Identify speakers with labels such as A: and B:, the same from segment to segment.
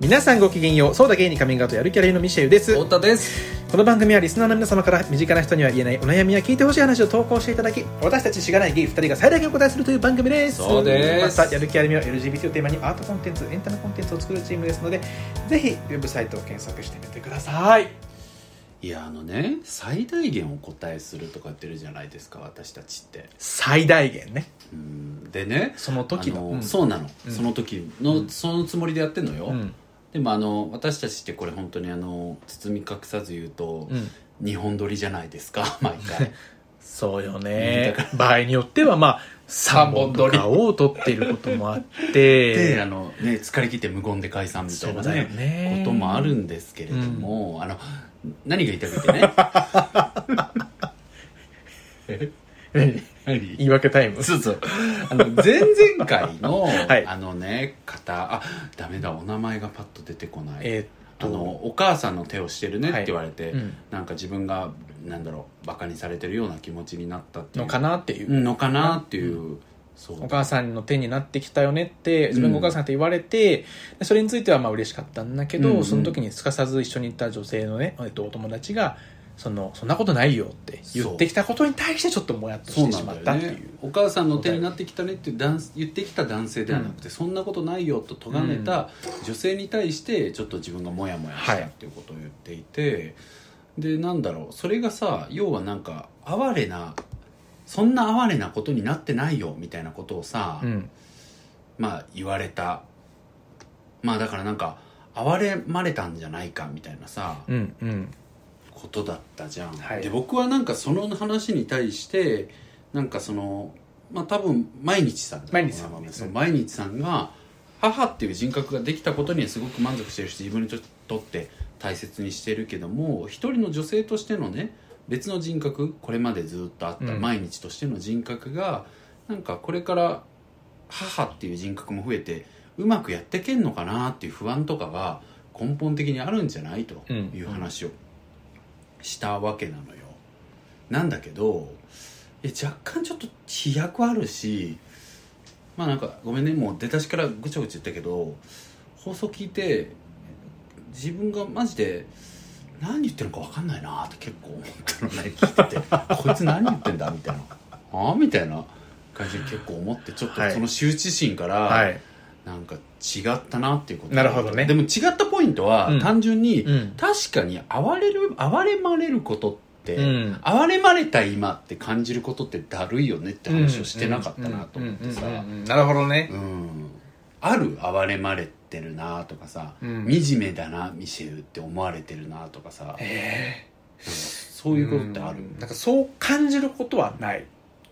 A: 皆さんごきげんようそうだゲイにカミングアウトやるキャラユのミシェウです。
B: 太田です。
A: この番組はリスナーの皆様から身近な人には言えないお悩みや聞いてほしい話を投稿していただき私たちしがないゲイ2人が最大限お答えす。るという番組です
B: そうです。
A: またやる気あるみは LGBT をテーマにアートコンテンツエンタメコンテンツを作るチームですのでぜひウェブサイトを検索してみてください
B: いやあのね最大限お答えするとか言ってるじゃないですか私たちって。
A: 最大限ね。
B: うん。でね
A: その時の。うん。
B: そうなの、
A: うん。
B: その時の、
A: うん。
B: そのつもりでやってんのよ、
A: うん。
B: でもあの私たちってこれ本当にあの包み隠さず言うと、
A: うん。
B: 日本撮りじゃないですか 毎回。
A: そうよね。
B: だか
A: 場合によってはまあ3本とかを取っていることもあって。
B: であのね疲れ切って無言で解散みたいなね
A: ね。
B: こともあるんですけれども、あの何が言いたくてね。
A: 何？
B: 何？
A: 言い訳タイム。
B: そうそう。あの前々回の、
A: はい。
B: あのね方あダメだお名前がパッと出てこない、
A: えー
B: あのお母さんの手をしてるねって言われて、
A: うん。
B: なんか自分がなんだろうバカにされてるような気持ちになったっていう。
A: のかなっていう、
B: うんのかなっていう、そう
A: お母さんの手になってきたよねって自分がお母さんって言われて、でそれについてはまあ嬉しかったんだけど、
B: うんうん。
A: その時にすかさず一緒にいた女性のね、えっと、お友達がそのそんなことないよって言ってきたことに対してちょっともやっとしてしまったっていう。
B: ね。お母さんの手になってきたねって男言ってきた男性ではなくて、そんなことないよと咎めた女性に対してちょっと自分がモヤモヤしたっていうことを言っていて、でなんだろうそれがさ要はなんか哀れなそんな哀れなことになってないよみたいなことをさ、
A: うん。
B: まあ言われた。まあだからなんか哀れまれたんじゃないかみたいなさ、
A: うんうん。
B: ことだったじゃん、
A: はい。
B: で僕はなんかその話に対してなんかそのまあ多分毎日さんだ
A: 毎日さん。
B: まあまあそう毎日さんが母っていう人格ができたことにはすごく満足してるし自分にとって大切にしてるけども一人の女性としてのね別の人格これまでずっとあった
A: うん。
B: 毎日としての人格が、なんかこれから母っていう人格も増えてうまくやってけんのかなっていう不安とかが根本的にあるんじゃないという話をしたわけなのよ。なんだけどえ若干ちょっと飛躍あるしまあなんかごめんねもう出だしからぐちゃぐちゃ言ったけど放送聞いて自分がマジで何言ってるのか分かんないなって結構思ったのね聞いててこいつ何言ってんだ？みたいなあ？あみたいな感じで結構思ってちょっと
A: はい。
B: その羞恥心から、
A: はい。
B: なんか違ったなっていうこと。
A: なるほどね。
B: でも違ったポイントは、
A: うん。
B: 単純に、
A: うん。
B: 確かに哀れる哀れまれることって、
A: うん。
B: 哀れまれた今って感じることってだるいよねって話をしてなかったなと思ってさ。
A: なるほどね。
B: うん。ある？哀れまれてるなとかさ、
A: うん。
B: 惨めだなミシェルって思われてるなとかさ、
A: え
B: そういうことってある、
A: うん。なんかそう感じることはない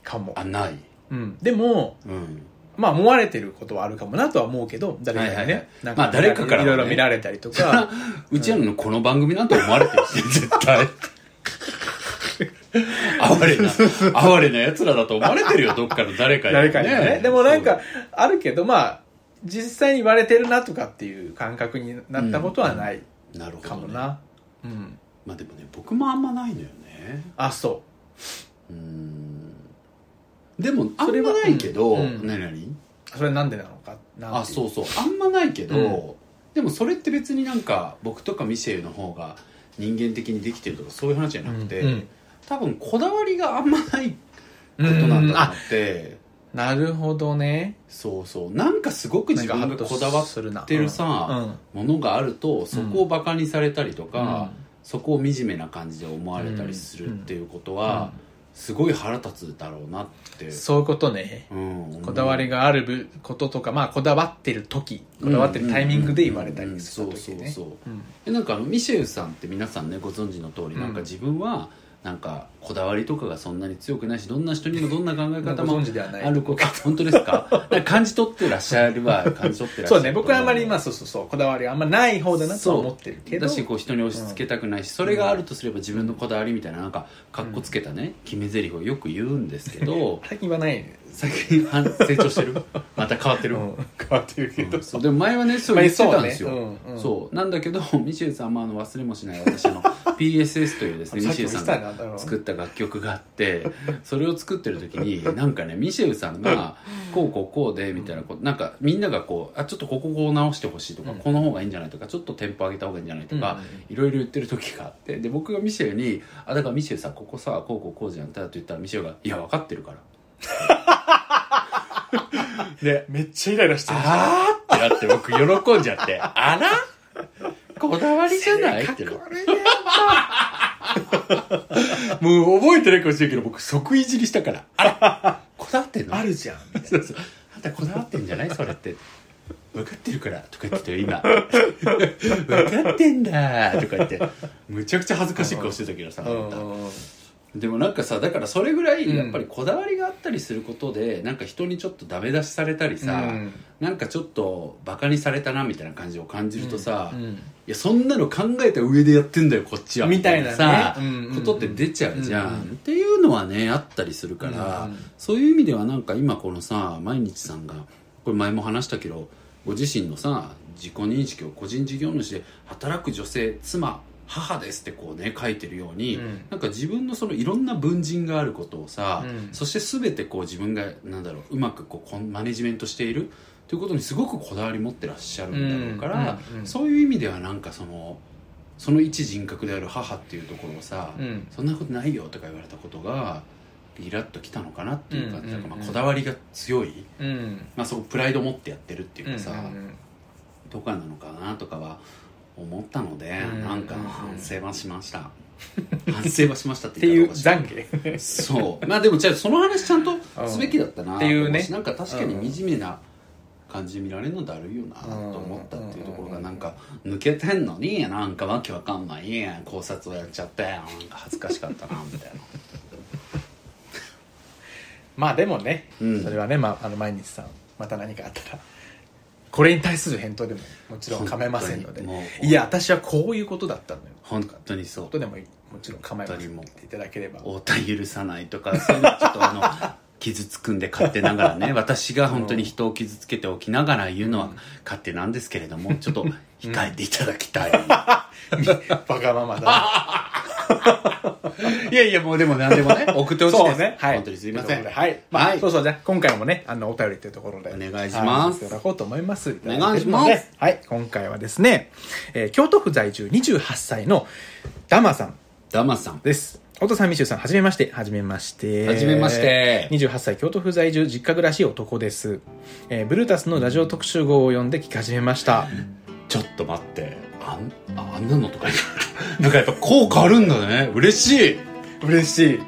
A: かも。
B: あない。
A: うん。でも
B: うん。
A: まあ思われてることはあるかもなとは思うけど誰かにね、
B: はいはいはい。
A: なん
B: まあ誰かから
A: いろいろ見られたりとか。
B: うちらのこの番組なんて思われてるし 絶対。哀れな哀れな奴らだと思われてるよどっかの誰かに、
A: 誰かにはね。でもなんかあるけどまあ実際に言われてるなとかっていう感覚になったことはない
B: そうなるほど、ね、
A: かもな、うん。
B: まあでもね僕もあんまないのよね。
A: あそ
B: う。ん。でもあん
A: それは
B: まないけど、
A: うん。うん。
B: 何々
A: うそれなんでなのか？
B: あそうそう。あんまないけど、
A: うん。
B: でもそれって別になんか僕とかミシェルの方が人間的にできてるとかそういう話じゃなくて、
A: うんうん。
B: 多分こだわりがあんまないことなんだなって、
A: なるほどね。
B: そうそう。なんかすごく自分がこだわってるさ、ものがあるとそこをバカにされたりとか、そこを惨めな感じで思われたりするっていうことは、すごい腹立つだろうなって、
A: そういうことね。
B: うん。
A: こだわりがあるぶこととかまあこだわってる時こだわってるタイミングで言われたりする
B: そうそうそう
A: うん。
B: えなん。かあのミシェルさん。って皆さん。ねご存知の通り、
A: うん。
B: なん。か自分はなんかこだわりとかがそんなに強くないしどんな人にもどんな考え方
A: ご
B: もあること 本当ですか？感じ取ってらっしゃるは 感じ取ってらっしゃる。
A: そうね僕はあんまりまあそうそうそうこだわりがあんまない方だなとは思ってるけど。
B: だしこう人に押し付けたくないし、それがあるとすれば自分のこだわりみたいななんかかっこつけたね決め台詞をよく言うんですけど。
A: 最近はない
B: 最近は成長してる？また変わってる、
A: うん変わってるけど、
B: そう。でも前はねそう言ってたんですよ、
A: まあそうね。うんうん。
B: そう。なんだけどミシェルさんもあの忘れもしない私あの PSS というですね ミシェルさんが作った楽曲があってそれを作ってる時に なんかねミシェルさんがこうこうこうでみたいなこうなんかみんながこうあちょっとこここう直してほしいとか、
A: うん。
B: この方がいいんじゃないとかちょっとテンポ上げた方がいいんじゃないとか、
A: うん。
B: いろいろ言ってる時があってで僕がミシェルに「あだからミシェルさここさこうこうこうじゃん」って言ったらミシェルが「いや分かってるから」で
A: めっちゃイライラしてる
B: あーってなって僕喜んじゃって、あら？こだわりじゃない？ってなもう覚えてないかもしれんけど僕即いじりしたから。あらこだわってんの？
A: あるじゃん
B: そうそう。あんたこだわってんじゃない？それって。分かってるからとか言ってたよ今。分かってんだとか言って。むちゃくちゃ恥ずかしい顔してたけどさ、
A: うん
B: でもなんかさだからそれぐらい
A: うん。
B: やっぱりこだわりがあったりすることで、なんか人にちょっとダメ出しされたりさ、
A: うん。
B: なんかちょっとバカにされたなみたいな感じを感じるとさ、い
A: うん。
B: やそんなの考えた上でやってんだよこっちは
A: みたいなね。
B: さ、
A: うんうんうん。
B: ことって出ちゃうじゃん、
A: うんうん
B: っていうのはねあったりするから、
A: うんうん。
B: そういう意味ではなんか今このさ毎日さんがこれ前も話したけどご自身のさ自己認識を個人事業主で働く女性妻母ですってこうね書いてるように、
A: うん。
B: なんか自分のそのいろんな文人があることをさ、
A: うん。
B: そして全てこう自分がなんだろううまくこうマネジメントしているということにすごくこだわり持ってらっしゃるんだろうから、
A: うん
B: そういう意味ではなんかそのその一人格である母っていうところをさ、
A: うん。
B: そんなことないよとか言われたことがイラッときたのかなっていうか,、まあ、こだわりが強い、
A: うん。
B: まあ、そうプライド持ってやってるっていうかさ、とかなのかなとかは思ったので、
A: うん。
B: なんか反省はしました。反省はしましたって
A: いう懺悔。
B: そう。まあでもじゃあその話ちゃんとすべきだったな
A: っていうね。
B: なんか確かに惨めな感じで見られるのだるいよなと思ったっていうところがなんか抜けてんのになんかわけわかんない考察をやっちゃってなんか恥ずかしかったなみたいな。
A: まあでもね、
B: うん。
A: それはね、まあ、あの毎日さんまた何かあったらこれに対する返答でももちろん構いませんので。いや私はこういうことだったのよ。
B: 本当にそう。
A: ことでももちろん構いませんっていただければ
B: 太田許さないとかそういうのちょっとあの傷つくんで勝手ながらね私が本当に人を傷つけておきながら言うのは勝手なんですけれどもちょっと控えていただきたい、
A: バカママだ
B: いやいやもうでも何でもね。送ってほしいです。
A: ね。はい。
B: 本当にすいません。
A: はい、まあ
B: はい。
A: そうそうじゃあ今回もねあのお便りというところで。
B: お願いします。
A: はい。いただこうと思います。
B: お願いします。
A: はい。今回はですね、えー京都府在住28歳のダマさん。
B: ダマさん。
A: です。太田さん、ミシューさん、はじめまして。はじめまして。
B: はじめまして。
A: 28歳、京都府在住、実家暮らし男です。えーブルータスのラジオ特集号を読んで聞き始めました。
B: ちょっと待ってあんああんなのとか言う。なんかやっぱ効果あるんだね。嬉しい。
A: 嬉しい。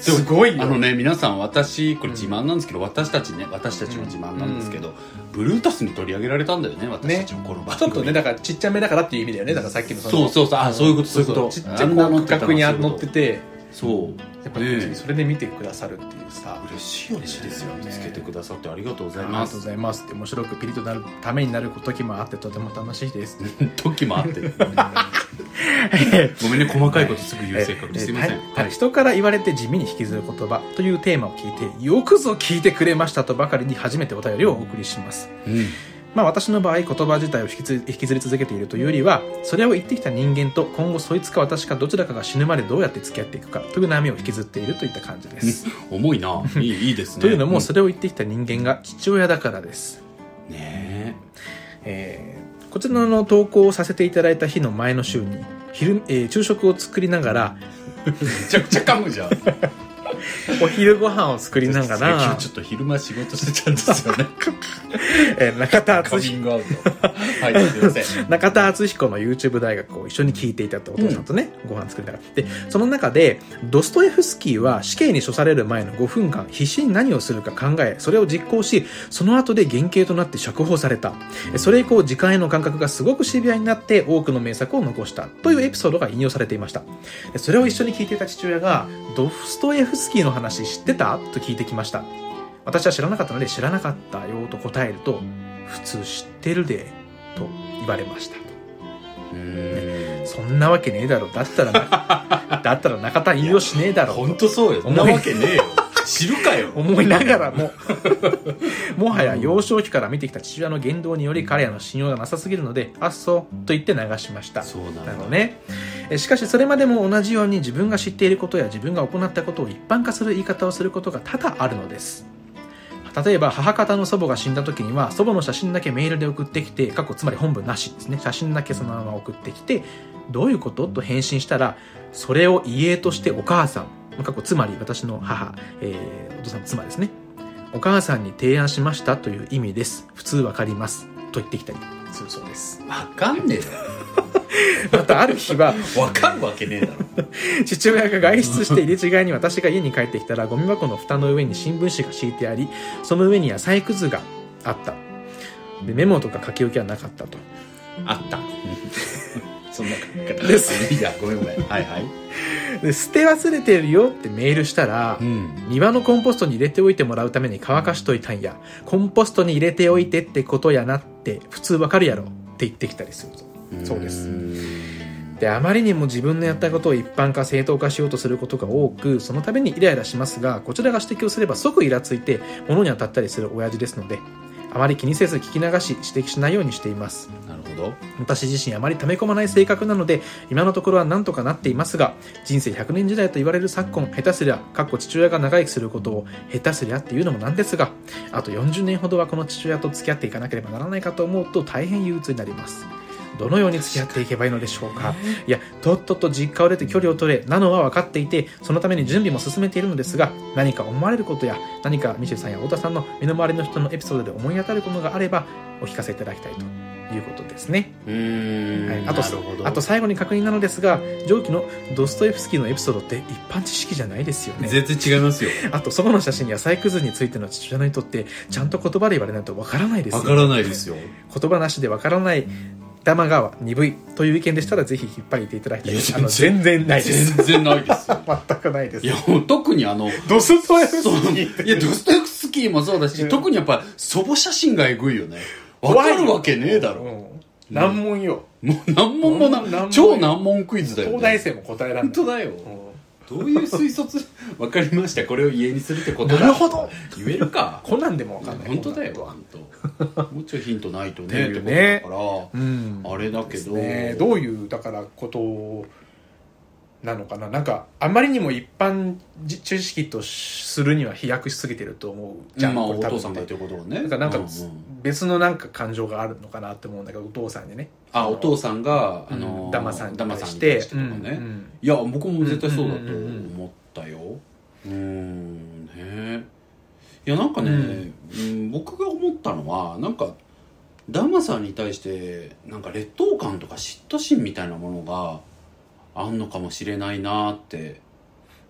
A: すごいよ。
B: あのね皆さん私これ自慢なんですけど、私たちね私たちの自慢なんですけど、ブルータスに取り上げられたんだよね私たちのこの番組、
A: ちょっとね、だからちっちゃめだからっていう意味だよね。だからさっきのその。
B: そうそうそう。あそういうことそういうこと。
A: ちっちゃい広角に乗ってて、
B: そう
A: やっぱ
B: ね
A: それで見てくださるっていうさ。
B: 嬉しいよ嬉しいですよ
A: ね。
B: 見つけてくださってありがとうござい
A: あり
B: ます
A: がとうございます。って面白くピリとなるためになる時もあってとても楽しいです。
B: 時もあって。ごめんね細かいことすぐ言う性格ですいません、
A: え。ーはい人から言われて地味に引きずる言葉というテーマを聞いてよくぞ聞いてくれましたとばかりに初めてお便りをお送りします。
B: うん
A: まあ私の場合言葉自体を引きず引きずり続けているというよりはそれを言ってきた人間と今後そいつか私かどちらかが死ぬまでどうやって付き合っていくかという悩みを引きずっているといった感じです、
B: 重いな。いいいいですね。
A: というのも
B: ん。
A: それを言ってきた人間が父親だからです。
B: ね
A: え。ーこちらの投稿をさせていただいた日の前の週に昼、えー昼食を作りながら
B: え めちゃくちゃ噛むじゃん
A: お昼ご飯を作りなが
B: 今
A: ら
B: 日ちょっと昼間仕事してたんですよね。
A: えー中田
B: カ
A: 敦彦
B: はいすいません。
A: 中田敦彦の YouTube 大学を一緒に聞いていたとお父さんとね、ご飯作りながら。でその中でドストエフスキーは死刑に処される前の5分間必死に何をするか考えそれを実行しその後で原型となって釈放された。えそれ以降時間への感覚がすごくシビアになって多くの名作を残した。というエピソードが引用されていました。でそれを一緒に聞いていた父親がドストエフスキーの話知ってた？と聞いてきました。私は知らなかったので知らなかったよと答えると普通知ってるでと言われました。そんなわけねえだろ。だったらな だったら中田引用しねえだろ。
B: 本当そうよ。そんなわけねえよ。知るかよ。
A: 思いながらも。もはや幼少期から見てきた父親の言動により彼らの信用がなさすぎるのであっそうと言って流しました。
B: そうなんだ。
A: なのね。えしかしそれまでも同じように自分が知っていることや自分が行ったことを一般化する言い方をすることが多々あるのです。例えば母方の祖母が死んだ時には祖母の写真だけメールで送ってきて過去つまり本文なしですね。写真だけそのまま送ってきてどういうこと？と返信したらそれを遺影としてお母さん過去つまり私の母、えーお父さんの妻ですね。お母さんに提案しましたという意味です。普通わかります。と言ってきたり。そうです。
B: わかんねえ
A: またある日は。
B: だろわかるわけねえだろ。
A: 父親が外出して入れ違いに私が家に帰ってきたらゴミ箱の蓋の上に新聞紙が敷いてありその上に野菜くずがあった。でメモとか書き置きはなかったと。
B: あった。そんな書き方。
A: です。
B: いやごめんごめん。はいはい。
A: で捨て忘れてるよってメールしたら、
B: ん。
A: 庭のコンポストに入れておいてもらうために乾かしといたんや。コンポストに入れておいてってことやなって普通わかるやろって言ってきたりするとそうです。であまりにも自分のやったことを一般化正当化しようとすることが多くそのためにイライラしますがこちらが指摘をすれば即イラついて物に当たったりする親父ですのであまり気にせず聞き流し指摘しないようにしています。
B: なるほど。
A: 私自身あまり溜め込まない性格なので今のところは何とかなっていますが人生100年時代と言われる昨今下手すりゃかっこ父親が長生きすることを下手すりゃっていうのもなんですがあと40年ほどはこの父親と付き合っていかなければならないかと思うと大変憂鬱になりますどのように付き合っていけばいいのでしょうか？いやとっとと実家を出て距離を取れなのは分かっていてそのために準備も進めているのですが何か思われることや何かミシェルさんや太田さんの身の回りの人のエピソードで思い当たることがあればお聞かせいただきたいということですね。あとあと最後に確認なのですが上記のドストエフスキーのエピソードって一般知識じゃないですよね。
B: 絶対違いますよ。
A: あと祖母の写真野菜くずについての父親の意図ってちゃんと言葉で言われないとわからないですよ。
B: わからないですよ。
A: 言葉なしでわからない玉川鈍いという意見でしたらぜひ引っ張りていただきたい。
B: いや
A: あの全然ないです。
B: 全然ないですよ。
A: 全くないです。
B: いや特にあの
A: ドストエフスキー。
B: いやドストエフスキーもそうだし、
A: うん。
B: 特にやっぱ祖母写真がえぐいよね。わかるわけねえだろ、
A: うん。難問よ。
B: もう難問もな
A: 難問。
B: 超難問クイズだよ、ね、
A: 東大生も答えられない。
B: 本当だよ。
A: うん
B: どういう推察？わかりました。これを家にするってことだ。
A: なるほど。
B: 言えるか。
A: こんなんでもわかんない。
B: 本当だよ本当もうちょいヒントないとね
A: って
B: ことだから、
A: うん。
B: あれだけど、
A: ね、どういうだからことなのかな。なんかあまりにも一般知識とするには飛躍しすぎてると思うじゃん、
B: まあ
A: これ多分
B: お父さんが言ってることをね。
A: なんか別のなんか感情があるのかなって思うんだけどお父さんにね
B: あお父さんがあ
A: うん
B: の
A: ダマさん。に
B: ダマさん
A: 対して。
B: に対してとかね、
A: うん。うん。
B: いや僕も絶対そうだと思ったよ。うんね。いやなんかね、うん。僕が思ったのはなんかダマさんに対してなんか劣等感とか嫉妬心みたいなものがあんのかもしれないなって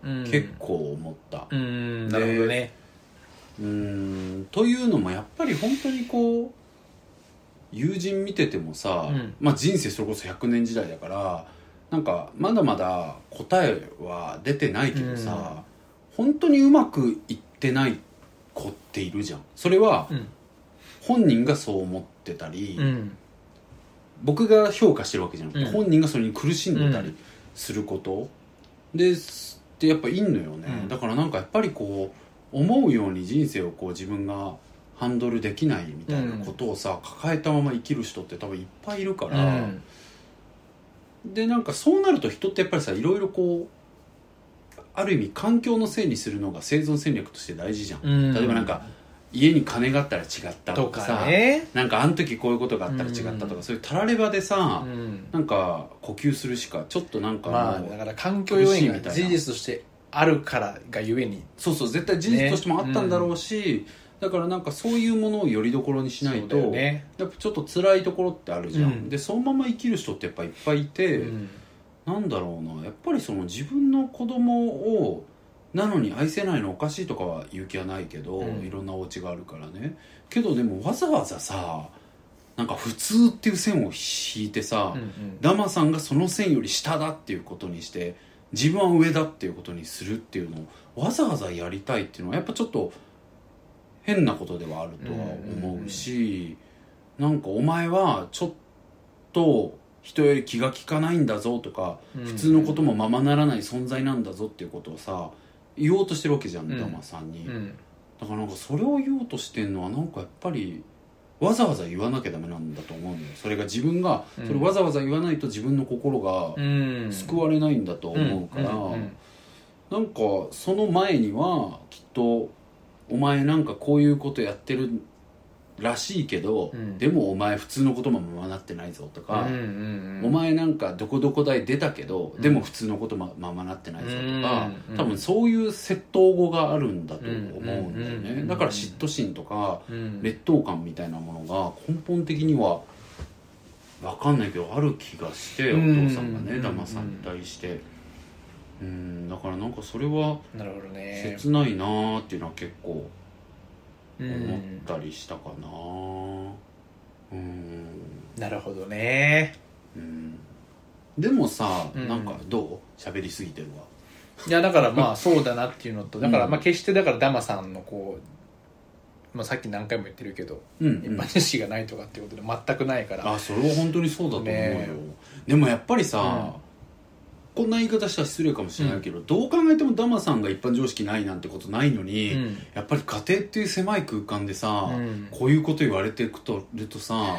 A: うん。
B: 結構思った。
A: うん。なるほどね。
B: うん。というのもやっぱり本当にこう友人見ててもさ、
A: うん。
B: まあ人生それこそ100年時代だからなんかまだまだ答えは出てないけどさ、本当にうまくいってない子っているじゃん。それは
A: うん。
B: 本人がそう思ってたり、
A: うん。
B: 僕が評価してるわけじゃなくて、
A: うん。
B: 本人がそれに苦しんでたりすること、ですってやっぱいんのよね、
A: うん。
B: だからなんかやっぱりこう思うように人生をこう自分がハンドルできないみたいなことをさ、抱えたまま生きる人って多分いっぱいいるか
A: う
B: ら、
A: ん。
B: でなんかそうなると人ってやっぱりさいろいろこうある意味環境のせいにするのが生存戦略として大事じゃん、
A: うん。
B: 例えばなんか家に金があったら違ったと
A: と
B: かさ
A: かね。
B: なんかあの時こういうことがあったら違ったとか、
A: うん。
B: そういうたらればでさ、
A: うん。
B: なんか呼吸するしかちょっとなんかもう、
A: まあだから環境要因が
B: 苦しいみたいな
A: 事実としてあるからがゆえに。
B: そうそう絶対事実としてもあったんだろうし、だからなんかそういうものをよりどころにしないと、
A: ね。
B: やっぱちょっと辛いところってあるじゃん、
A: うん。
B: でそのまま生きる人ってやっぱいっぱいいて、
A: うん。
B: なんだろうな。やっぱりその自分の子供をなのに愛せないのおかしいとかは言う気はないけど、
A: うん。
B: いろんなお家があるからね。けどでもわざわざさなんか普通っていう線を引いてさ、
A: うんうん。
B: ダマさんがその線より下だっていうことにして自分は上だっていうことにするっていうのをわざわざやりたいっていうのはやっぱちょっと変なことではあるとは思うし、なんかお前はちょっと人より気が利かないんだぞとか、
A: うん。
B: 普通のこともままならない存在なんだぞっていうことをさ言おうとしてるわけじゃん、
A: うん。
B: ダマさんに、
A: うん。
B: だからなんかそれを言おうとしてんのはなんかやっぱりわざわざ言わなきゃダメなんだと思うんだよ。それが自分が
A: うん。
B: それわざわざ言わないと自分の心が
A: うん。
B: 救われないんだと思うから、
A: んん。
B: なんかその前にはきっとお前なんかこういうことやってるらしいけど、
A: うん。
B: でもお前普通のこともままなってないぞとか、
A: うんうんうん。
B: お前なんかどこどこ大出たけど、
A: うん。
B: でも普通のことまままなってないぞとか、
A: うん
B: 多分そういう窃盗語があるんだと思うんだよ
A: うん
B: ねだから嫉妬心とか
A: うん。
B: 劣等感みたいなものが根本的には分かんないけどある気がしてお
A: うん。
B: 父さんがね
A: うん
B: ダマさんに対してうんだからなんかそれは
A: なるほどね。
B: 切ないなーっていうのは結構
A: う
B: 思っ
A: ん
B: たりしたかなうん。
A: なるほどね。
B: うん。でもさ、
A: うん。
B: なんかどう？喋りすぎてるわ。
A: いやだからまあそうだなっていうのとだから
B: うん。
A: まあ決してだからダマさんのこう、まあ、さっき何回も言ってるけど
B: うん、
A: 一般知識がないとかっていうことで全くないから。
B: あそれは本当にそうだと思うよ、
A: ね
B: でもやっぱりさ、こんな言い方したら失礼かもしれないけど、どう考えてもダマさんが一般常識ないなんてことないのに、
A: うん。
B: やっぱり家庭っていう狭い空間でさ、
A: うん。
B: こういうこと言われてるとるとさ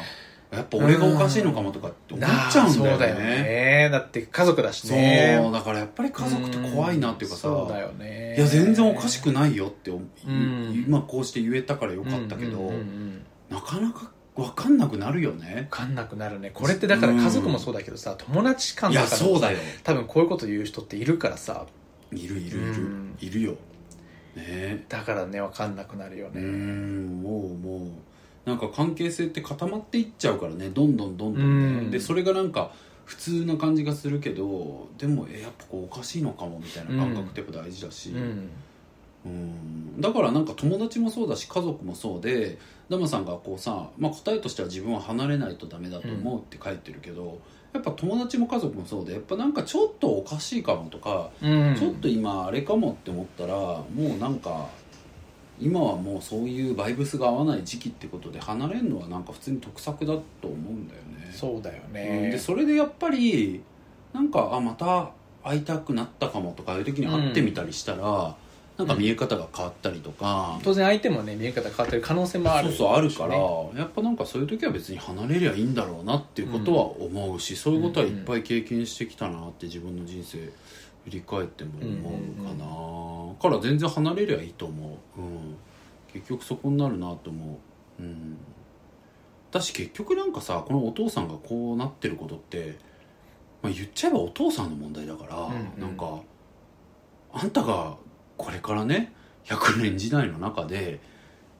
B: やっぱ俺がおかしいのかもとかって思っちゃうんだよね,、
A: そうだよね。だって家族だしね。
B: そうだからやっぱり家族って怖いなっていうかさ、
A: そうだよね。
B: いや全然おかしくないよって、
A: ん。
B: 今こうして言えたからよかったけど、
A: うんうんうんうん。
B: なかなか分かんなくなるよね。
A: 分かんなくなるね。これってだから家族もそうだけどさ友達間
B: いや
A: とか
B: そうだよ。
A: 多分こういうこと言う人っているからさ。
B: いるいる。いる、
A: うん。
B: いるよ。ね。
A: だからね分かんなくなるよ
B: う
A: ね
B: ん。もうもう。なんか関係性って固まっていっちゃうからね。どんどんどんどんね、
A: うん。
B: でそれがなんか普通な感じがするけどでもえやっぱこうおかしいのかもみたいな感覚ってやっぱ大事だし、
A: うん。
B: うん。だからなんか友達もそうだし家族もそうでダマさんがこうさ、まあ、答えとしては自分は離れないとダメだと思うって書いてるけど、やっぱ友達も家族もそうでやっぱなんかちょっとおかしいかもとか、
A: うん。
B: ちょっと今あれかもって思ったらもうなんか今はもうそういうバイブスが合わない時期ってことで離れるのはなんか普通に得策だと思うんだよね。
A: そうだよ
B: うん。
A: ね
B: でそれでやっぱりなんかあまた会いたくなったかもとかいう時に会ってみたりしたら、なんか見え方が変わったりとか、
A: 当然相手もね見え方変わってる可能性もある
B: そうそうあるから、
A: ね。
B: やっぱなんかそういう時は別に離れりゃいいんだろうなっていうことは思うし、そういうことはいっぱい経験してきたなって自分の人生振り返っても思うかな、から全然離れりゃいいと思う、うん、結局そこになるなと思う。うん。だし結局なんかさこのお父さんがこうなってることって、まあ、言っちゃえばお父さんの問題だから、
A: うんうん。
B: なんかあんたがこれからね100年時代の中で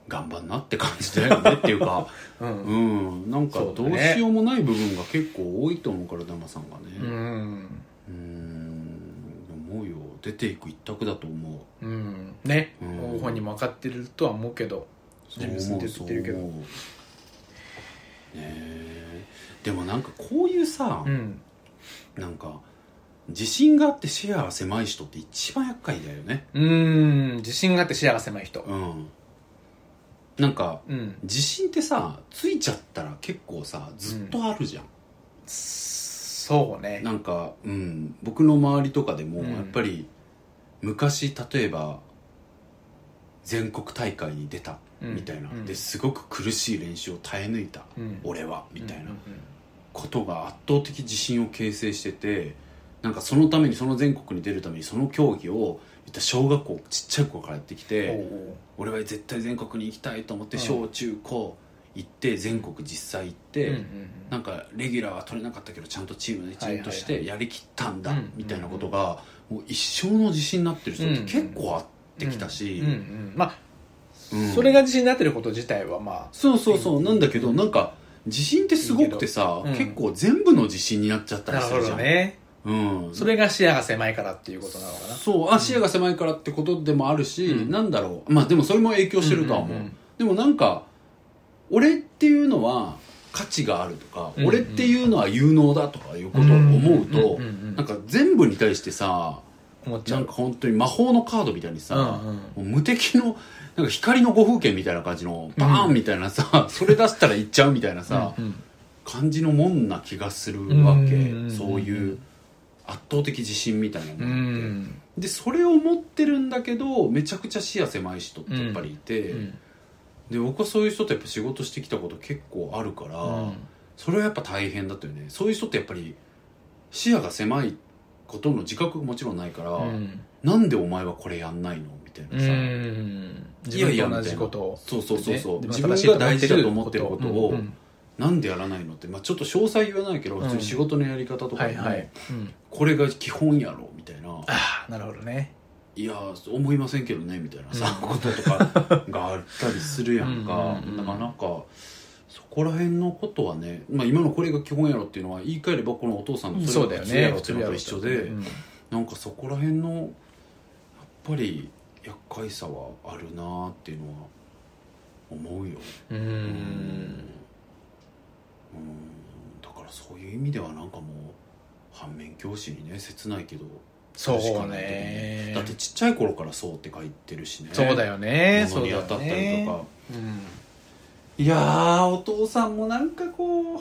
B: 頑張んなって感じだよねっていうか。
A: うん。
B: うん。なんかどうしようもない部分が結構多いと思うからダマさんが
A: う
B: ね
A: ん。
B: うん。思うよ出ていく一択だと思う。
A: うん。ね。
B: うん。
A: ご本人も分かってるとは思うけど
B: そう
A: 自分で言ってるけど。
B: ねえ。でもなんかこういうさ、
A: うん。
B: なんか自信があって視野が狭い人って一番厄介だよね。
A: うん自信があって視野が狭い人。
B: うん。なんか
A: うん。
B: 自信ってさついちゃったら結構さずっとあるじゃん、
A: そうね。
B: なんか、うん、僕の周りとかでも
A: うん。
B: やっぱり昔例えば全国大会に出たみたいな、
A: うん。
B: ですごく苦しい練習を耐え抜いた、
A: うん。
B: 俺はみたいな
A: うんうん。
B: ことが圧倒的自信を形成しててなんかそのためにその全国に出るためにその競技を小学校ちっちゃい子からやってき
A: うん
B: て俺は絶対全国に行きたいと思って
A: うん
B: 小中高行って全国実際行って、なんかレギュラーは取れなかったけどちゃんとチームの一員としてやりきったんだ
A: うん
B: みたいなことがもう一生の自信になってる人って結構あってきたし、
A: まあ
B: うん。
A: それが自信になってること自体はまあ
B: そうそうそう。なんだけどなんか自信ってすごくてさ、結構全部の自信になっちゃったりするじゃん、
A: どね
B: うん、
A: それが視野が狭いからっていうことなのかな。
B: そう。あ視野が狭いからってことでもあるし、
A: うん。
B: なんだろう。まあでもそれも影響してるとは思う,、
A: うんうんうん。
B: でもなんか俺っていうのは価値があるとか、
A: うんうん
B: 俺っていうのは有能だとかいうことを思うと、
A: うんうんうんうん
B: なんか全部に対してさ
A: 思っちゃう。ん
B: なか本当に魔法のカードみたいにさ、
A: うんうん。
B: もう無敵のなんか光の五風景みたいな感じのバーンみたいなさ、それ出したらいっちゃうみたいなさ、
A: うんうん。
B: 感じのもんな気がするわけ、
A: うんうんうんうん。
B: そういう圧倒的自信みたいなの
A: う
B: があって、
A: ん。
B: でそれを持ってるんだけどめちゃくちゃ視野狭い人ってやっぱりいて、
A: うん。
B: で僕はそういう人とやっぱ仕事してきたこと結構あるから、
A: うん。
B: それはやっぱ大変だったよね。そういう人ってやっぱり視野が狭いことの自覚がもちろんないから、
A: うん。
B: なんでお前はこれやんないのみたいな
A: う
B: さ、
A: ん。
B: いやいや
A: 自分と同じことを。
B: そうそうそうそう、
A: ね。
B: 自分が大事だと思ってることを、
A: うんうん
B: なんでやらないのって、まあ、ちょっと詳細言わないけど、
A: うん。
B: 普通に仕事のやり方とかでも、
A: はいはい、うん、
B: これが基本やろみたいな。
A: ああなるほどね。
B: いや思いませんけどねみたいなさ、
A: うん。
B: こととかがあったりするやんか。
A: うん
B: だからなんかそこら辺のことはね、まあ、今のこれが基本やろっていうのは言い換えればこのお父さんの
A: そうだよ
B: が普通ろっていうのと一緒で、
A: うん。
B: なんかそこら辺のやっぱり厄介さはあるなっていうのは思うよ。
A: う
B: うん。んだからそういう意味ではなんかもう反面教師にね切ないけど
A: そうね。
B: だってちっちゃい頃からそうって書いてるしね。
A: そうだよね。
B: 物に当たったりとか、
A: うん。
B: いやーお父さんもなんかこう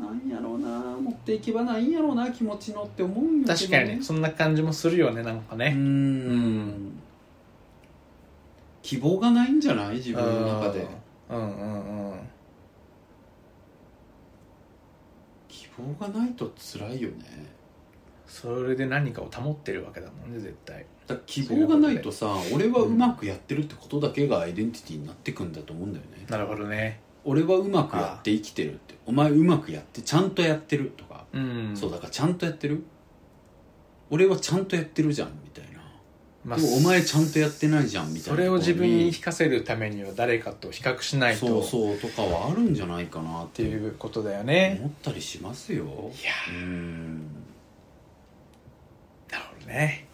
B: なんやろうな持っていけばないんやろうな気持ちのって思うんやけど、
A: 確かにね。そんな感じもするよねなんかね。
B: ん。希望がないんじゃない？自分の中で。
A: うんうんうん
B: 望がないと辛いよね。
A: それで何かを保ってるわけだもんね絶対。
B: だから希望がないとさ俺はうまくやってるってことだけがアイデンティティになってくんだと思うんだよね。
A: なるほどね。
B: 俺はうまくやって生きてるってお前うまくやってちゃんとやってるとか、
A: うん。
B: そうだからちゃんとやってる？俺はちゃんとやってるじゃんみたいな、
A: まあ
B: でもお前ちゃんとやってないじゃんみたいな。
A: それを自分に引かせるためには誰かと比較しないと
B: そうそうとかはあるんじゃないかなっ
A: って
B: て
A: いうことだよね。
B: 思ったりしますよ。
A: いや。
B: うん。
A: なるほどね。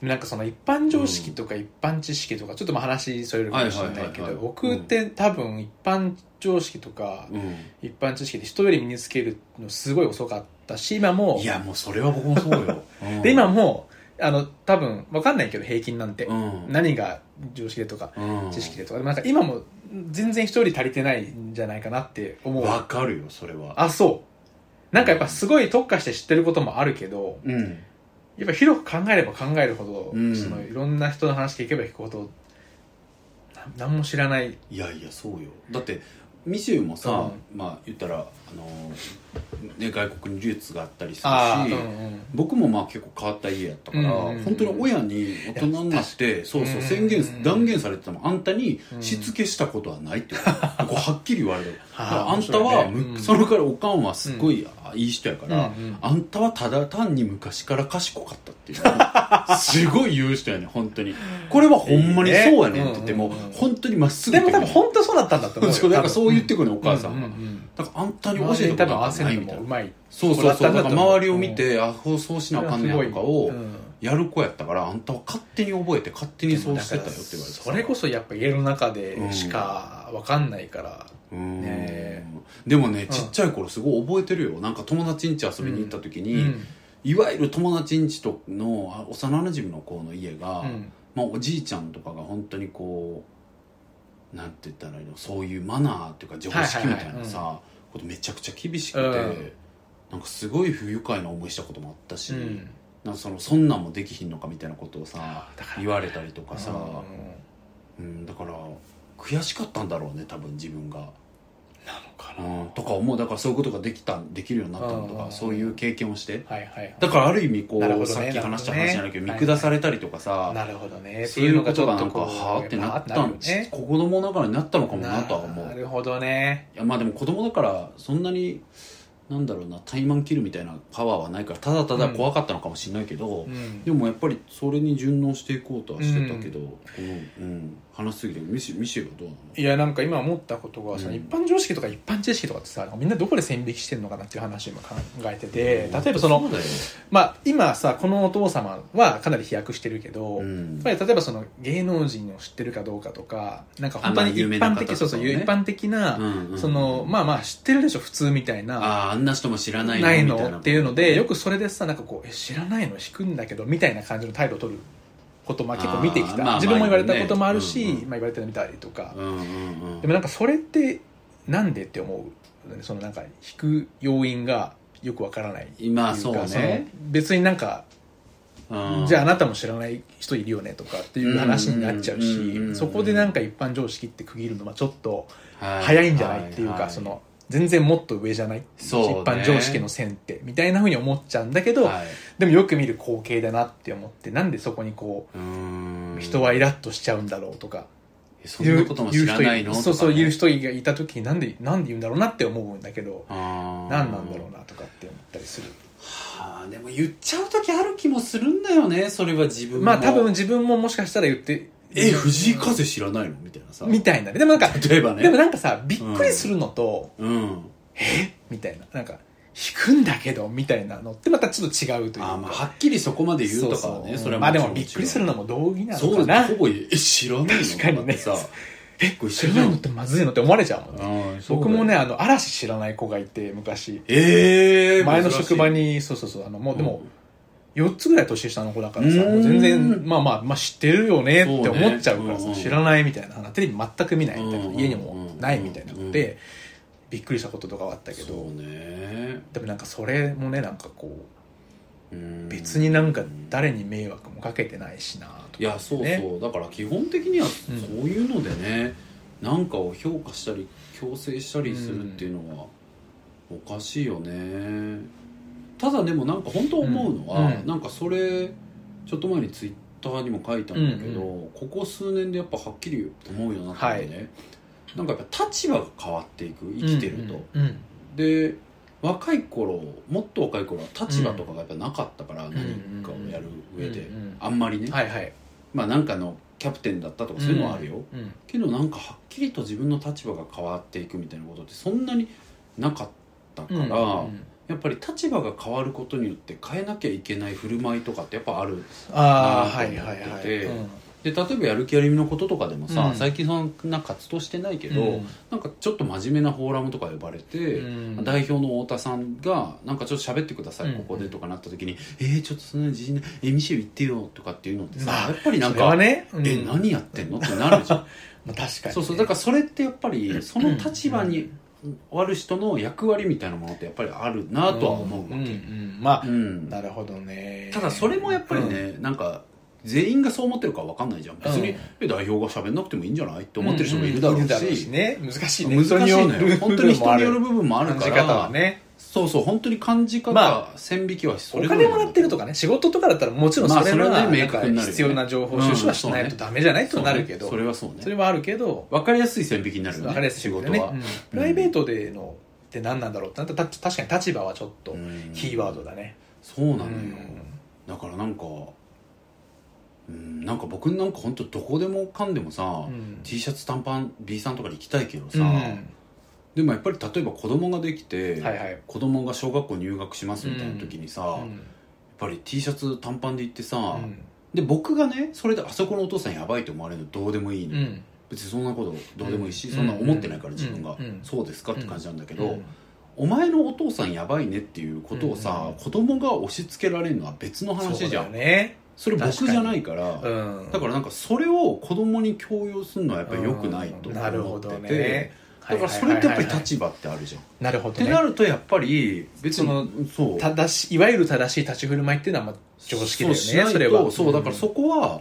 A: なんかその一般常識とか一般知識とかちょっとまあ話それるかもしれないけど僕って多分一般常識とか
B: うん。
A: 一般知識で人より身につけるのすごい遅かったし今も
B: いやもうそれは僕もそうよ、うん。
A: で今もあの多分わかんないけど平均なんて。
B: うん。
A: 何が常識でとか
B: うん。
A: 知識でとか。でもなんか今も全然人より足りてないんじゃないかなって思う。
B: わかるよそれは。
A: あそう。なんかやっぱすごい特化して知ってることもあるけど
B: うん。
A: やっぱ広く考えれば考えるほど、
B: うん。
A: そのいろんな人の話聞けば聞くほどな何も知らない。
B: いやいやそうよ。だってミシェルもさ、まあ言ったらあの、ね、外国にルーツがあったりするし、
A: うんうん。
B: 僕もまあ結構変わった家やったから、
A: うんうんうん。
B: 本当に親に大人になってそうそう
A: うん
B: 宣言、
A: うん。
B: 断言されてたもんあんたに
A: うん
B: しつけしたことはないって言われたこう はっきり言われた
A: あ
B: んたは、
A: ねうん。
B: むそのからおかんはすごい、あいい人やから、
A: うんうん。
B: あんたはただ単に昔から賢かったっていう。すごい言う人やね本当に。これはほんまにそうやねんって言っても、
A: ねうんうん。うん
B: 本当にまっすぐ
A: でも多分本当そうだったんだと思うよ。
B: そうだかそう言ってくるねお母さんが、
A: うんうんうん。
B: だからあんたに教えたこと
A: 多分合わせる
B: ないみたい。なそうそう。そうだから周りを見
A: うん
B: て、あこうそうしなあかんねやとかを
A: うん
B: やる子やったからあんたは勝手に覚えて勝手にそうしてたよって言われてさ。
A: それこそやっぱ家の中でしか分かんないから、
B: うん。
A: ね。
B: でもねちっちゃい頃すごい覚えてるよ。なんか友達ん家遊びに行った時に、
A: うん。
B: いわゆる友達ん家とのあ幼馴染の子の家が、
A: うん。
B: まあ、おじいちゃんとかが本当にこうなんて言ったらいいのそういうマナーっていうか常識みたいなさ、
A: は
B: ことめちゃくちゃ厳しくて、
A: うん。
B: なんかすごい不愉快な思いしたこともあったし、
A: うん
B: なんかそのそんなんもできひんのかみたいなことをさ言われたりとかさ、
A: うん。
B: うん、だから悔しかったんだろうね多分自分が、
A: なのか
B: う
A: な、
B: ん、とか思う。だからそういうことができたできるようになったのと
A: うん
B: かそういう経験をして。
A: はいはい
B: だからある意味こう、
A: ね。
B: さっき話した話じゃないけど見下されたりとかさ、
A: なるほどね。
B: そういうことがなんかはあってなったん
A: なるね。
B: 子供ながらになったのかもなとは思う。
A: なるほどね。
B: いやまあでも子供だからそんなになんだろうな怠慢切るみたいなパワーはないからただただ怖かったのかもしれないけど、
A: うん。
B: でもやっぱりそれに順応していこうとはしてたけど、この、うん、話しすぎてミシミシェルはどうなの？
A: いやなんか今思ったことがその
B: うん。
A: 一般常識とか一般知識とかってさみんなどこで線引きしてるのかなっていう話を今考えてて例えばそのまあ今さこのお父様はかなり飛躍してるけど、
B: うん。
A: 例えばその芸能人を知ってるかどうかとかなんか本当に一般的、そうそう一般的な、
B: うんうん
A: そのまあまあ知ってるでしょ普通みたいな。
B: あああんな人も知らない
A: ない
B: みたい
A: のっていうのでよくそれでさなんかこうえ知らないの？引くんだけどみたいな感じの態度を取ることまあ結構見てきた、
B: まあ
A: 自分も言われたこともあるし、
B: まあねうん。
A: 言われてるの見たりとか、
B: うんうんうん。
A: でもなんかそれってなんでって思うそのなんか引く要因がよくわからない。ってい
B: まあそうね。
A: 別になんか
B: うん。
A: じゃああなたも知らない人いるよねとかっていう話になっちゃう
B: うんうんうんうん
A: しそこでなんか一般常識って区切るのはちょっと
B: はい。
A: 早いんじゃないっていう
B: はは
A: かその全然もっと上じゃない？
B: ね。
A: 一般常識の線って。みたいなふうに思っちゃうんだけど
B: はい
A: でもよく見る光景だなって思ってなんでそこにこ
B: う
A: 人はイラッとしちゃうんだろうとか。
B: えそんなことも知らないの？
A: そうそう言う人がいた時になんでなんで言うんだろうなって思うんだけど何なんだろうなとかって思ったりする。
B: はあでも言っちゃう時ある気もするんだよねそれは自分も。
A: まあ多分自分ももしかしたら言って
B: え藤井風知らないの？みたいなさ。
A: みたいなね。でもなんか
B: 例えばね。
A: でもなんかさびっくりするのと、
B: うん。
A: え？みたいな。なんか弾くんだけどみたいなのってまたちょっと違うというか。
B: あーまあはっきりそこまで言うとかはね
A: そ
B: れは
A: まあでもびっくりするのも道義なの
B: そう
A: かな
B: ほぼえ知らないの
A: 確かにね。
B: さ
A: え
B: これ知らないいの
A: ってまずいのって思われちゃうもんね。僕もねあの嵐知らない子がいて昔。
B: ええ
A: 前の職場
B: に
A: にそうそうそうあのもうでも、4つぐらい年下の子だからさ全然まあまあまあ知ってるよねって思っちゃうからさ知らないみたいな話テレビ全く見ないみたいな。家にもないみたいな
B: うん。
A: のでびっくりしたこととかはあったけど
B: ね。
A: でもなんかそれもねなんかこう
B: うん。
A: 別になんか誰に迷惑もかけてないしなとか
B: いやそうそう、
A: ね
B: だから基本的には
A: うん
B: そういうのでね、なんかを評価したり強制したりするっていうのはおかしいよね。ただでもなんか本当思うのは、
A: うん。うん。
B: なんかそれちょっと前にツイッターにも書いたんだけど、
A: うん
B: ここ数年でやっぱはっきり思うようになったんだよね、なんかやっぱ立場が変わっていく生きてると、
A: うんうん
B: で若い頃もっと若い頃は立場とかがやっぱなかったから、
A: ん
B: 何かをやる上で、
A: うんうん
B: あんまりね、
A: はいはい。
B: まあなんかのキャプテンだったとかそういうのはあるよ、
A: うん
B: けどなんかはっきりと自分の立場が変わっていくみたいなことってそんなになかったから、
A: うんうん。
B: やっぱり立場が変わることによって変えなきゃいけない振る舞いとかってやっぱある
A: ああ
B: な
A: はいはいはい。
B: と思ってて
A: うん
B: で例えばやる気ありみのこととかでもさ、
A: うん。
B: 最近そんな活動してないけど、
A: うん。
B: なんかちょっと真面目なフォーラムとか呼ばれて、
A: うん。
B: 代表の太田さんがなんかちょっと喋ってください、
A: うん。
B: ここでとかなった時に「えー、ちょっとそんな自信ないえミシェル言ってよ」とかっていうのってさ、
A: まあ
B: やっぱりなん
A: それは
B: か、
A: ねうん。
B: え何やってんのってなるじゃん。
A: まあ確かにね。
B: そうそうだからそれってやっぱりその立場にある人の役割みたいなものってやっぱりあるなとは思うわけ、
A: んんん。まあ
B: うん。
A: なるほどね。
B: ただそれもやっぱりね、なんか全員がそう思ってるか分かんないじゃん。別に、
A: うん
B: え代表が喋んなくてもいいんじゃないって思ってる人もいるだろうし,、
A: ね。難しいね。
B: 難しいのよ。本当に人による
A: 部
B: 部分もあるから。
A: ね。
B: そうそう本当に感じ方、
A: ま
B: 線引きはそ
A: お
B: れぞれ
A: 金もらってるとかね仕事とかだったらもちろん
B: まあ
A: それは
B: それはね。
A: なんか
B: 明確に
A: 必要な情報収集はしないとダメじゃないとなるけど。
B: そうね。それはそうね。
A: それはあるけど
B: 分かりやすい線引きになるよね。
A: 分かりやすい
B: 仕事は、
A: プライベートでのって何なんだろうってなったらた確かに立場はちょっと
B: うん。
A: キーワードだね。
B: そうなのよ、
A: うん。
B: だからなんかうんなんか僕なんか本当どこでもかんでもさ、
A: うん。
B: T シャツ短パン B さんとかで行きたいけどさ、
A: うん。
B: でもやっぱり例えば子供ができて、
A: はいはい。
B: 子供が小学校入学しますみたいな時にさ、やっ
A: うん。
B: ぱり T シャツ短パンで行ってさ、
A: うん。
B: で僕がねそれであそこのお父さんやばいと思われるのどうでもいいの、
A: うん。
B: 別にそんなことどうでもいいし、
A: うん。
B: そんな思ってないから自分が、そうですかって感じなんだけど、
A: うん。
B: お前のお父さんやばいねっていうことをさ、
A: うん。
B: 子供が押し付けられるのは別の話じゃん。
A: ね
B: それ僕じゃないから
A: うん。
B: だからなんかそれを子供に強要するのはやっぱり良くないと
A: うん。なるほど
B: 思ってて、
A: ね
B: だからそれってやっぱり立場ってあるじゃん、
A: なるほどね
B: ってなるとやっぱり別に
A: そ
B: う。
A: 正しいいわゆる正しい立ち振る舞いっていうのはまあ常識だよね
B: そ
A: れは。
B: そう。だからそこは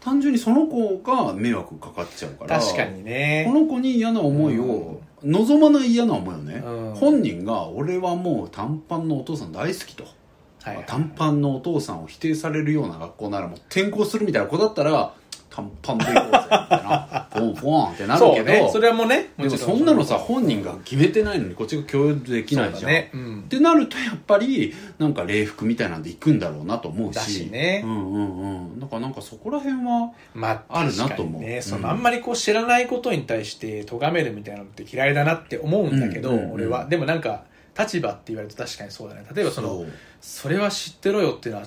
B: 単純にその子が迷惑かかっちゃうから
A: 確かにね。
B: この子に嫌な思いを望まない嫌な思いをね、
A: うん。
B: 本人が俺はもう短パンのお父さん大好きと、
A: はいはい。
B: 短パンのお父さんを否定されるような学校ならもう転校するみたいな子だったら短パンで行こうぜみたいな。ポンポンってなるけど。
A: ね。それはもうね
B: でもそんなのさ本人が決めてないのにこっちが共有できないじゃん、
A: ね。うん。
B: ってなるとやっぱりなんか礼服みたいなんで行くんだろうなと思うし。
A: だしね。
B: うんうんうん。だからなんかそこら辺は
A: まあ
B: あるなと思う。
A: にね。そ
B: うん。
A: のあんまりこう知らないことに対して咎めるみたいなのって嫌いだなって思うんだけど
B: うんうんうん。
A: 俺は。でもなんか立場って言われると確かにそうだね。例えばその
B: そう
A: それは知ってろよっていうのは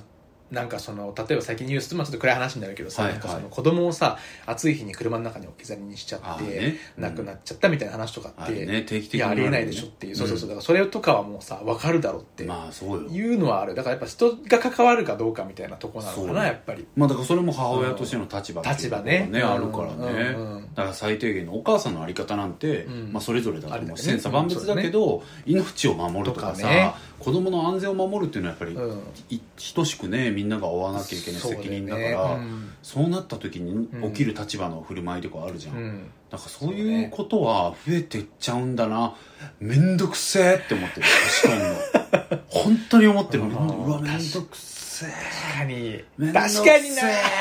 A: なんかその例えば最近ニュースで、まあ、ちょっと暗い話になるけどさ、
B: はい
A: なんかそ
B: はい
A: の子供をさ暑い日に車の中に置き去りにしちゃって、
B: ね。
A: 亡くなっちゃったみたいな話とかって、
B: あれね定期的
A: いやありえないでしょっていう、そうそうそう。だからそれとかはもうさ分かるだろうって。
B: まあそうよ。
A: いうのはある。だからやっぱ人が関わるかどうかみたいなとこなのかなやっぱり。
B: まあだからそれも母親としての立場
A: 立場ね。
B: あるからね、
A: うんうん
B: だから最低限のお母さんのあり方なんて、
A: うん。
B: まあ、それぞれだと思う。千差万別だけど、命を守るとかさ
A: ね。
B: 子供の安全を守るっていうのはやっぱり、
A: うん。
B: い等しくねみんなが負わなきゃいけない責任だから
A: そうだよ
B: そう,、
A: ね
B: なった時に起きる立場の振る舞いとかあるじゃん、
A: うん。うん
B: だからそういうことは増えていっちゃうんだな。めんどくせえって思ってる。確かに。本当に思ってる。
A: うん。
B: うわめんどくせえ
A: 確かに。
B: めんどくせえ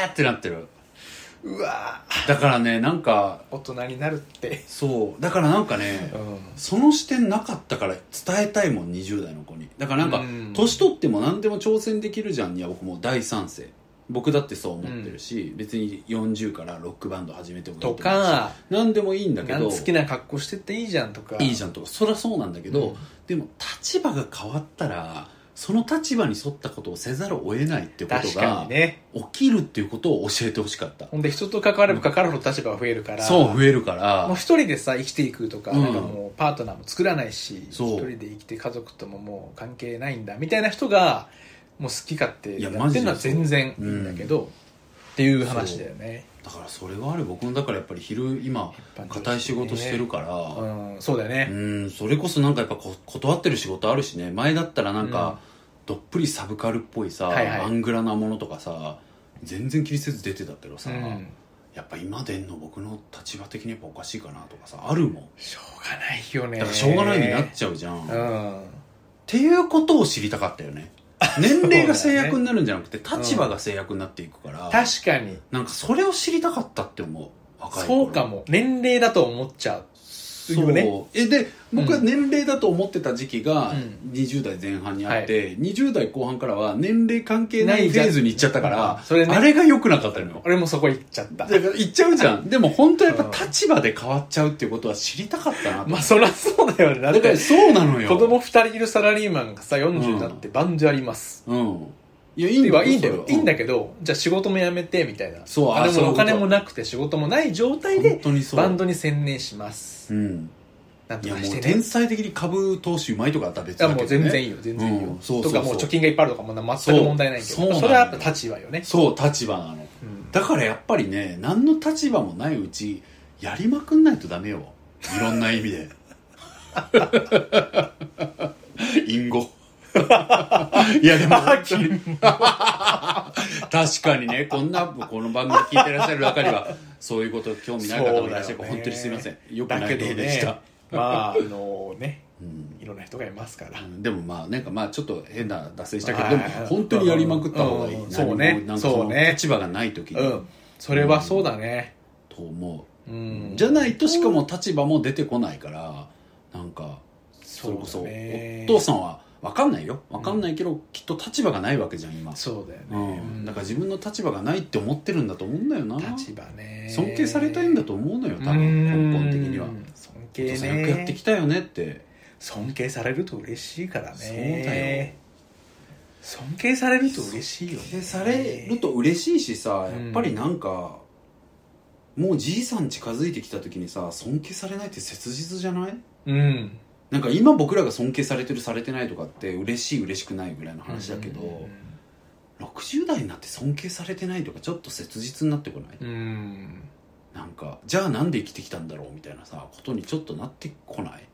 B: ってなってる
A: うわ
B: だからねなんか
A: 大人になるって。
B: そう。だからなんかね、
A: うん。
B: その視点なかったから伝えたいもん20代の子に。だからなんか
A: うん。
B: 年取っても何でも挑戦できるじゃんには僕もう大賛成僕だってそう思ってるし、別に40からロックバンド始めてもいいと
A: か
B: 何でもいいんだけど
A: 好きな格好してっていいじゃんとか。
B: いいじゃんとか。そりゃそうなんだけど、
A: うん。
B: でも立場が変わったらその立場に沿ったことをせざるを得ないってこと
A: 確か
B: が
A: にね。
B: 起きるっていうことを教えてほしかった、
A: ほんで人と関われば関わるほど立場が増えるから
B: そう増えるから。
A: もう一人でさ生きていくとか,、
B: うん。
A: なんかもうパートナーも作らないし一
B: そう。
A: 人で生きて家族とももう関係ないんだみたいな人がもう好き勝手
B: いや
A: やってるのは全然いいんだけど、っていう話だよね
B: だからそれがある。僕もだからやっぱり昼今硬い仕事してるから、
A: うんそうだよね、
B: うんそれこそなんかやっぱこ断ってる仕事あるしね。前だったらなんか、どっぷりサブカルっぽいさ、
A: はいはい。
B: アングラなものとかさ全然気にせず出てたけどさ、
A: うん。
B: やっぱ今出んの僕の立場的にやっぱおかしいかなとかさあるもん。
A: しょうがないよね。
B: だからしょうがないになっちゃうじゃん、っ
A: うん。
B: ていうことを知りたかったよね 年齢が制約になるんじゃなくて、立場が制約になっていくから、
A: 確かに。
B: なんかそれを知りたかったって思う。若い頃。
A: そうかも。年齢だと思っちゃう
B: そう。
A: ね。
B: えで僕は年齢だと思ってた時期が
A: うん。
B: 20代前半にあって、20代後半からは年齢関係ないフェーズに行っちゃったから、
A: うん。それね。
B: あれが良くなかったのよ。
A: 俺もそこ行っちゃった。
B: だから行っちゃうじゃん。でも本当はやっぱ立場で変わっちゃうっていうことは知りたかったなと、
A: まあそりゃそうだよね。だって
B: だからそうなのよ。
A: 子供二人いるサラリーマンがさ40になってバンドやります、
B: うんいやいい
A: いいんだよ。いいんだよ。いいんだけどじゃあ仕事も辞めてみたいな。
B: そうあ
A: あで
B: そういうこと。
A: もお金もなくて仕事もない状態
B: 本
A: でバンドに専念します。
B: うん。
A: なんとかしてね。
B: 天才的に株投資うまいとかだったら別
A: いや
B: だけど、ね、
A: もう全然いいよ全然いいよ、
B: うんそうそうそう。
A: とかもう貯金がいっぱいあるとかもな全く問題ないけど
B: そう。そ
A: それはやっぱ立場よね、
B: そう立場なの。
A: うん。
B: だからやっぱりね何の立場もないうちやりまくんないとダメよ。いろんな意味で。隠語いやでも本当に確かにねこんなこの番組聞いてらっしゃる中にはそういうこと興味ない方もいらっしゃるから、本当にすいません。よくない
A: だけど
B: でした、
A: まああのね
B: うん
A: いろんな人がいますから、
B: でもまあなんかまあちょっと変な脱線したけど
A: はい。
B: でも本当にやりまくった方がいい、
A: うん。そうね。
B: なんかその立場がない時に、
A: うん。それはそうだね。
B: と思う。
A: うん。
B: じゃないとしかも立場も出てこないからなんかそれこそお父さんは分かんないよ。分かんないけど、きっと立場がないわけじゃん今、
A: そうだよ
B: う
A: ね、
B: ん、だから自分の立場がないって思ってるんだと思うんだよな。
A: 立場ね。
B: 尊敬されたいんだと思うのよ多分。
A: うん。
B: 根本的には。
A: 尊
B: お
A: 敬
B: 父さんよくやって
A: ね
B: きたよねって。
A: 尊敬されると嬉しいからね。
B: そうだよ。
A: 尊敬されると嬉しいよね。
B: でされると嬉しいしさ
A: うん。
B: やっぱりなんか、もうじいさん近づいてきた時にさ尊敬されないって切実じゃない？
A: うん
B: なんか今僕らが尊敬されてるされてないとかって嬉しい嬉しくないぐらいの話だけど、
A: うん
B: 60代になって尊敬されてないとかちょっと切実になってこない、
A: うん。
B: なんかじゃあなんで生きてきたんだろうみたいなさことにちょっとなってこない？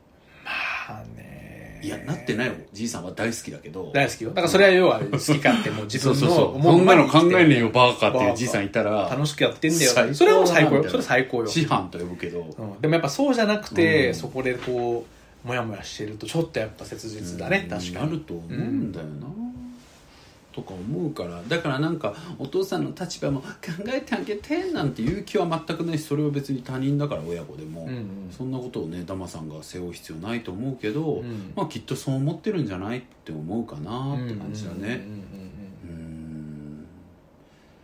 A: まあね。
B: いやなってないよ。じいさんは大好きだけど。
A: 大好きよ。だからそれは要は好き勝手もう自分の 思
B: そんなの考
A: ままに生きて
B: えねえよバーカっていうじいさんいたら。
A: 楽しくやってんだよ。それはもう最高よ。それは最高よ、
B: 師範と呼ぶけど、
A: うん、でもやっぱそうじゃなくて、
B: うん。
A: そこでこうモヤモヤしてるとちょっとやっぱ切実だね、
B: うん
A: 確かに。
B: なると思うんだよな、とか思うから。だからなんかお父さんの立場も考えてあげてなんていう気は全くないしそれは別に他人だから親子でも、
A: うんうん。
B: そんなことをねダマさんが背負う必要ないと思うけど、
A: うん。
B: まあきっとそう思ってるんじゃないって思うかなって感じだね。
A: うんうんうんうん
B: うん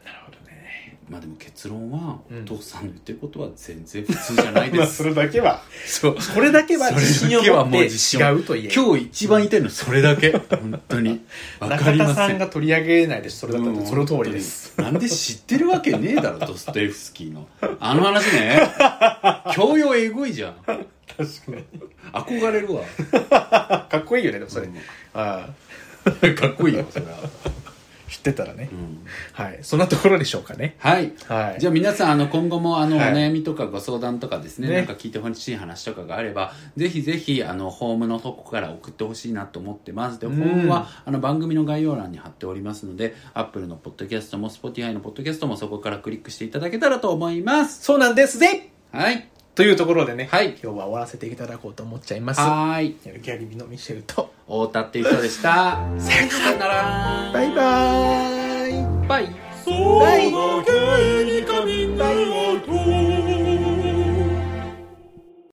A: なるほどね
B: まあでも結論は、
A: うん。
B: お父さんの言ってることは全然普通じゃないです。
A: まあそれだけは。
B: そう。
A: それだけは自信を持って。違うと言え
B: 今日一番言いたいのはそれ。だけ。本当に。わか
A: 中田
B: りません。
A: さんが取り上げないですそれだったらその通りです。
B: うんなんで知ってるわけねえだろドストエフスキーの。あの話ね。教養えぐいじゃん。
A: 確かに。
B: 憧れるわ。
A: かっこいいよねでもそれ、
B: うん。
A: あ。
B: かっこいいよそれは
A: 知ってたらね
B: う。ん
A: はい。そんなところでしょうかね。
B: はい。
A: はい。
B: じゃあ皆さん、あの、今後も、あの、お
A: はい
B: 悩みとかご相談とかですね、
A: ね
B: なんか聞いてほしい話とかがあれば、ぜひぜひ、あの、ホームのとこから送ってほしいなと思ってます。で、ホ
A: うん
B: ームは、あの、番組の概要欄に貼っておりますので、Apple のポッドキャストも、Spotify のポッドキャストもそこからクリックしていただけたらと思います。
A: そうなんですぜ
B: はい。
A: というところでね、
B: はい
A: 今日は終わらせていただこうと思っちゃいます。
B: はーい。
A: やる気ありみのミシェルと、
B: 太田っていう人でした。さよなら。
A: バイバーイ
B: バイ。
C: そうだゲイにカミングアウト